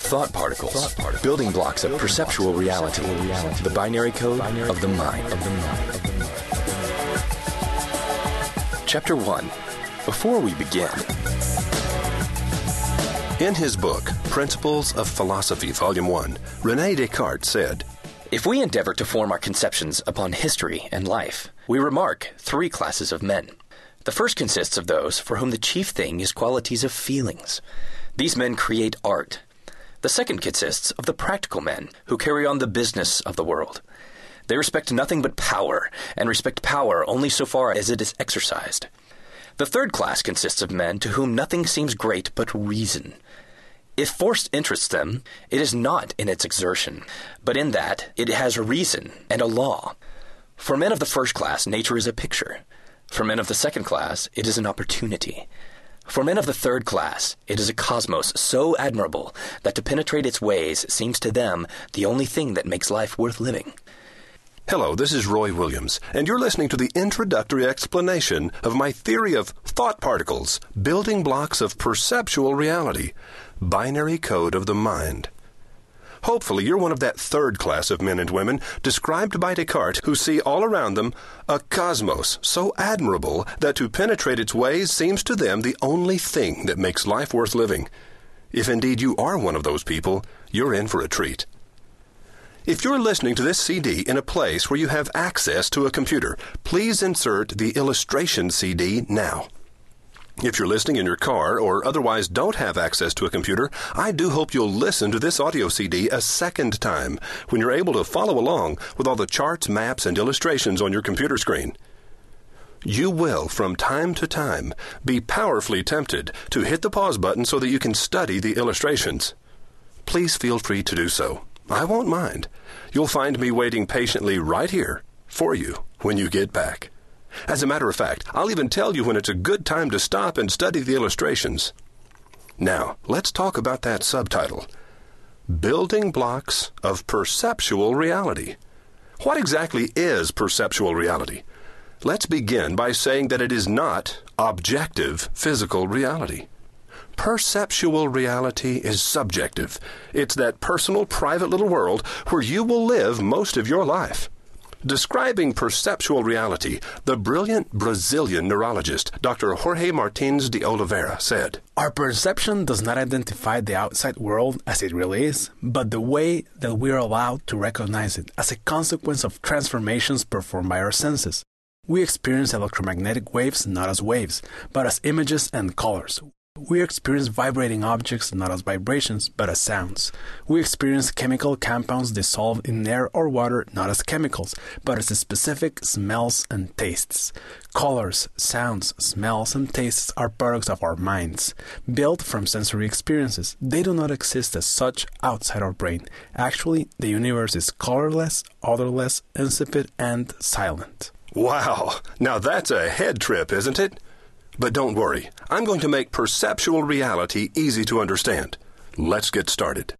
Thought particles, building blocks of perceptual reality, the binary code of the mind. Chapter 1 Before we begin, In his book, Principles of Philosophy, Volume 1, Rene Descartes said, if we endeavor to form our conceptions upon history and life, we remark three classes of men. The first consists of those for whom the chief thing is qualities of feelings. These men create art. The second consists of the practical men who carry on the business of the world. They respect nothing but power, and respect power only so far as it is exercised. The third class consists of men to whom nothing seems great but reason. If force interests them, it is not in its exertion, but in that it has a reason and a law. For men of the first class, nature is a picture. For men of the second class, it is an opportunity. For men of the third class, it is a cosmos so admirable that to penetrate its ways seems to them the only thing that makes life worth living. Hello, this is Roy Williams, and you're listening to the introductory explanation of my theory of thought particles, building blocks of perceptual reality, binary code of the mind. Hopefully, you're one of that third class of men and women described by Descartes who see all around them a cosmos so admirable that to penetrate its ways seems to them the only thing that makes life worth living. If indeed you are one of those people, you're in for a treat. If you're listening to this CD in a place where you have access to a computer, please insert the illustration CD now. If you're listening in your car or otherwise don't have access to a computer, I do hope you'll listen to this audio CD a second time when you're able to follow along with all the charts, maps, and illustrations on your computer screen. You will, from time to time, be powerfully tempted to hit the pause button so that you can study the illustrations. Please feel free to do so. I won't mind. You'll find me waiting patiently right here for you when you get back. As a matter of fact, I'll even tell you when it's a good time to stop and study the illustrations. Now, let's talk about that subtitle Building Blocks of Perceptual Reality. What exactly is perceptual reality? Let's begin by saying that it is not objective physical reality. Perceptual reality is subjective. It's that personal, private little world where you will live most of your life. Describing perceptual reality, the brilliant Brazilian neurologist Dr. Jorge Martins de Oliveira said, Our perception does not identify the outside world as it really is, but the way that we are allowed to recognize it as a consequence of transformations performed by our senses. We experience electromagnetic waves not as waves, but as images and colors. We experience vibrating objects not as vibrations, but as sounds. We experience chemical compounds dissolved in air or water not as chemicals, but as specific smells and tastes. Colors, sounds, smells, and tastes are products of our minds, built from sensory experiences. They do not exist as such outside our brain. Actually, the universe is colorless, odorless, insipid, and silent. Wow! Now that's a head trip, isn't it? But don't worry, I'm going to make perceptual reality easy to understand. Let's get started.